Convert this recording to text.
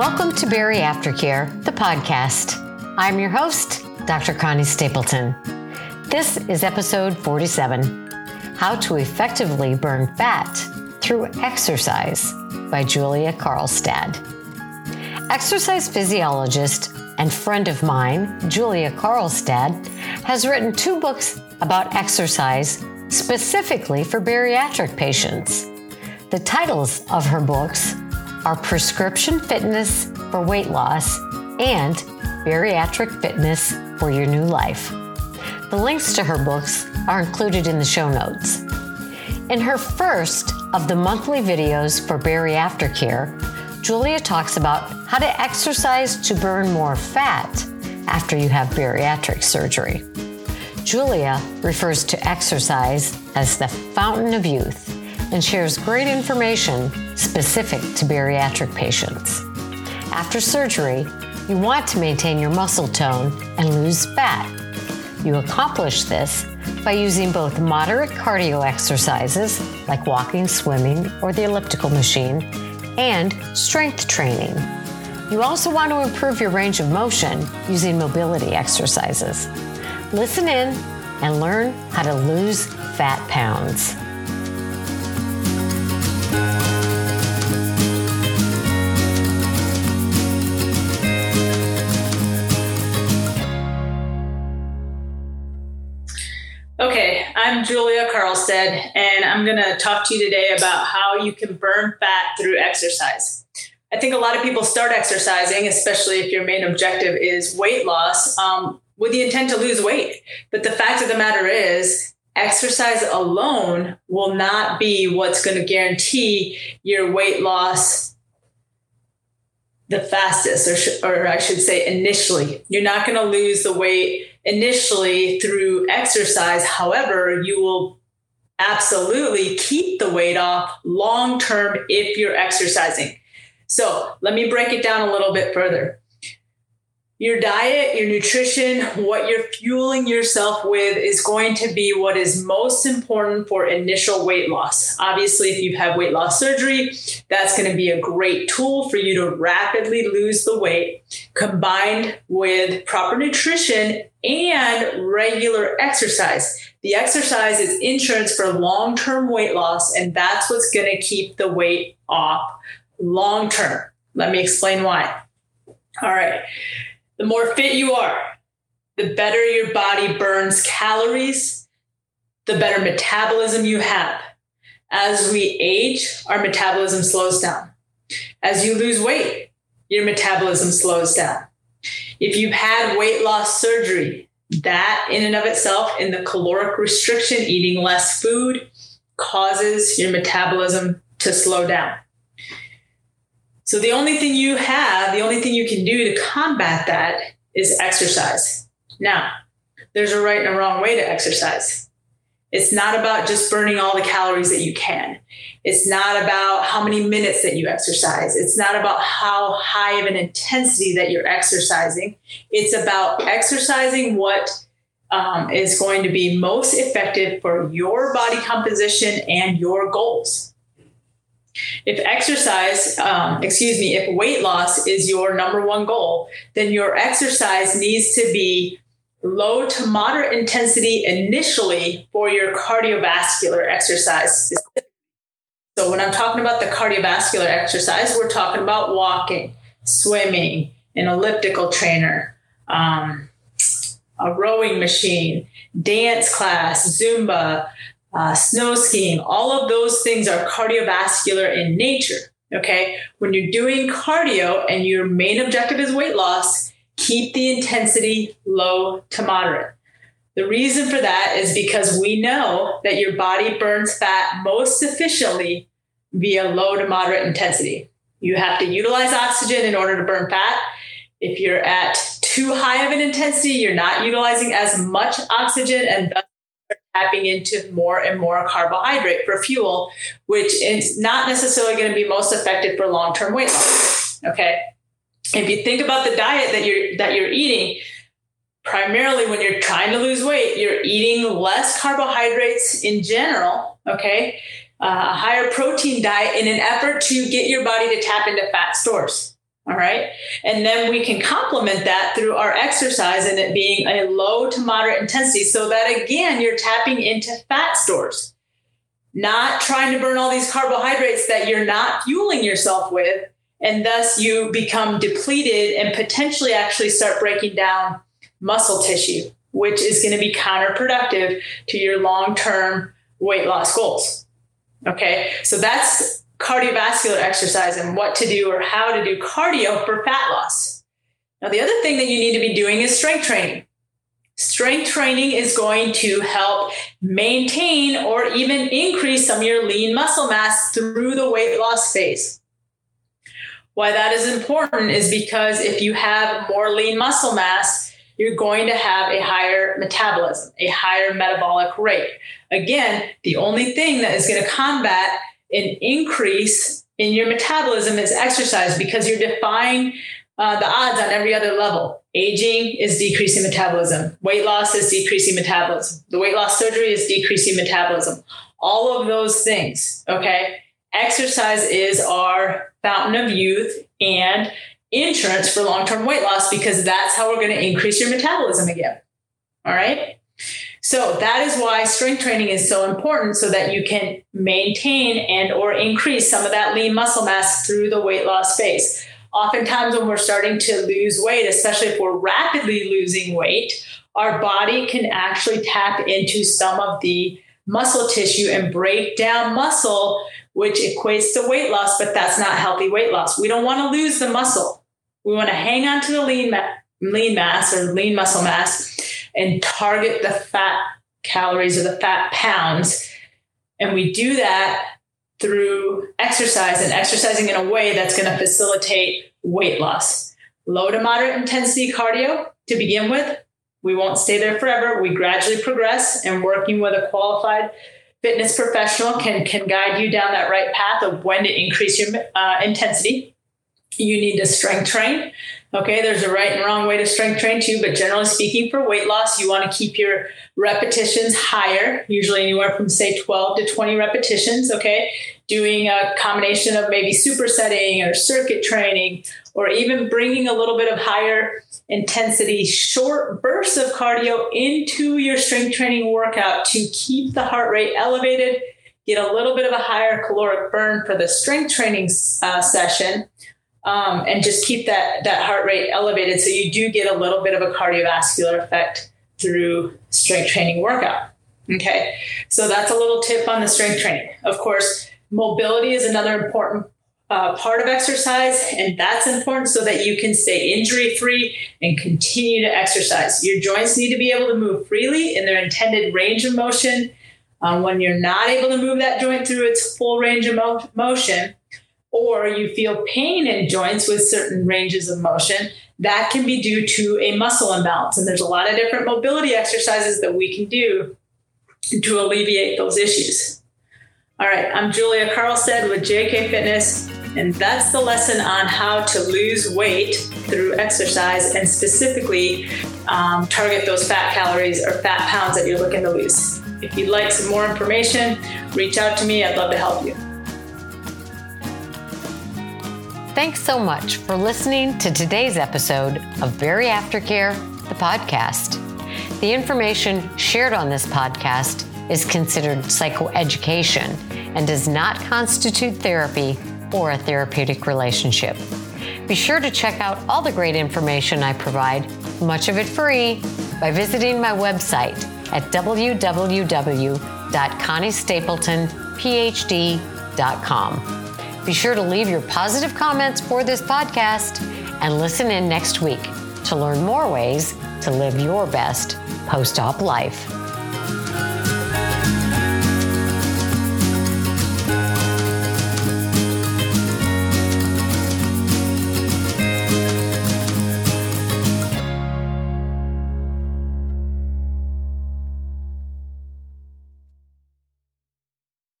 Welcome to Bari Aftercare, the podcast. I'm your host, Dr. Connie Stapleton. This is episode 47 How to Effectively Burn Fat Through Exercise by Julia Karlstad. Exercise physiologist and friend of mine, Julia Karlstad, has written two books about exercise specifically for bariatric patients. The titles of her books are Prescription Fitness for Weight Loss and Bariatric Fitness for Your New Life. The links to her books are included in the show notes. In her first of the monthly videos for Bari Aftercare, Julia talks about how to exercise to burn more fat after you have bariatric surgery. Julia refers to exercise as the fountain of youth and shares great information specific to bariatric patients. After surgery, you want to maintain your muscle tone and lose fat. You accomplish this by using both moderate cardio exercises like walking, swimming, or the elliptical machine and strength training. You also want to improve your range of motion using mobility exercises. Listen in and learn how to lose fat pounds. I'm Julia Karlstad, and I'm going to talk to you today about how you can burn fat through exercise. I think a lot of people start exercising, especially if your main objective is weight loss, um, with the intent to lose weight. But the fact of the matter is, exercise alone will not be what's going to guarantee your weight loss the fastest, or, sh- or I should say, initially. You're not going to lose the weight initially through exercise. However, you will absolutely keep the weight off long term if you're exercising. So let me break it down a little bit further your diet, your nutrition, what you're fueling yourself with is going to be what is most important for initial weight loss. Obviously, if you've had weight loss surgery, that's going to be a great tool for you to rapidly lose the weight combined with proper nutrition and regular exercise. The exercise is insurance for long term weight loss, and that's what's going to keep the weight off long term. Let me explain why. All right. The more fit you are, the better your body burns calories, the better metabolism you have. As we age, our metabolism slows down. As you lose weight, your metabolism slows down. If you've had weight loss surgery, that in and of itself, in the caloric restriction, eating less food, causes your metabolism to slow down. So the only thing you have, the only thing you can do to combat that is exercise. Now, there's a right and a wrong way to exercise. It's not about just burning all the calories that you can. It's not about how many minutes that you exercise. It's not about how high of an intensity that you're exercising. It's about exercising what um, is going to be most effective for your body composition and your goals. If exercise, um, excuse me, if weight loss is your number one goal, then your exercise needs to be low to moderate intensity initially for your cardiovascular exercise. So, when I'm talking about the cardiovascular exercise, we're talking about walking, swimming, an elliptical trainer, um, a rowing machine, dance class, Zumba, uh, snow skiing, all of those things are cardiovascular in nature. Okay. When you're doing cardio and your main objective is weight loss, keep the intensity low to moderate. The reason for that is because we know that your body burns fat most efficiently via low to moderate intensity. You have to utilize oxygen in order to burn fat. If you're at too high of an intensity, you're not utilizing as much oxygen and thus tapping into more and more carbohydrate for fuel, which is not necessarily going to be most effective for long-term weight loss. Okay. If you think about the diet that you're that you're eating, primarily when you're trying to lose weight, you're eating less carbohydrates in general. Okay. Uh, a higher protein diet in an effort to get your body to tap into fat stores. All right. And then we can complement that through our exercise and it being a low to moderate intensity so that again, you're tapping into fat stores, not trying to burn all these carbohydrates that you're not fueling yourself with. And thus you become depleted and potentially actually start breaking down muscle tissue, which is going to be counterproductive to your long term weight loss goals. Okay. So that's cardiovascular exercise and what to do or how to do cardio for fat loss. Now, the other thing that you need to be doing is strength training. Strength training is going to help maintain or even increase some of your lean muscle mass through the weight loss phase. Why that is important is because if you have more lean muscle mass, you're going to have a higher metabolism, a higher metabolic rate. Again, the only thing that is going to combat an increase in your metabolism is exercise because you're defying uh, the odds on every other level. Aging is decreasing metabolism. Weight loss is decreasing metabolism. The weight loss surgery is decreasing metabolism. All of those things, okay? Exercise is our fountain of youth and insurance for long term weight loss because that's how we're going to increase your metabolism again. All right? So that is why strength training is so important so that you can maintain and or increase some of that lean muscle mass through the weight loss phase. Oftentimes when we're starting to lose weight, especially if we're rapidly losing weight, our body can actually tap into some of the muscle tissue and break down muscle, which equates to weight loss, but that's not healthy weight loss. We don't want to lose the muscle. We want to hang on to the lean, ma- lean mass or lean muscle mass and target the fat calories or the fat pounds. And we do that through exercise and exercising in a way that's going to facilitate weight loss. Low to moderate intensity cardio to begin with. We won't stay there forever. We gradually progress, and working with a qualified fitness professional can, can guide you down that right path of when to increase your uh, intensity. You need to strength train Okay, there's a right and wrong way to strength train too, but generally speaking, for weight loss, you want to keep your repetitions higher, usually anywhere from say 12 to 20 repetitions. Okay, doing a combination of maybe supersetting or circuit training, or even bringing a little bit of higher intensity, short bursts of cardio into your strength training workout to keep the heart rate elevated, get a little bit of a higher caloric burn for the strength training uh, session um, and just keep that that heart rate elevated so you do get a little bit of a cardiovascular effect through strength training workout okay? So that's a little tip on the strength training. Of course mobility is another important uh, part of exercise and that's important so that you can stay injury free and continue to exercise. Your joints need to be able to move freely in their intended range of motion. Um, when you're not able to move that joint through its full range of mo- motion or you feel pain in joints with certain ranges of motion, that can be due to a muscle imbalance. And there's a lot of different mobility exercises that we can do to alleviate those issues. All right, I'm Julia Karlstad with JK Fitness, and that's the lesson on how to lose weight through exercise and specifically um, target those fat calories or fat pounds that you're looking to lose. If you'd like some more information, reach out to me. I'd love to help you. Thanks so much for listening to today's episode of Bari Aftercare, the podcast. The information shared on this podcast is considered psychoeducation and does not constitute therapy or a therapeutic relationship. Be sure to check out all the great information I provide, much of it free, by visiting my website at www.conniestapletonphd.com. Be sure to leave your positive comments for this podcast and listen in next week to learn more ways to live your best post op life.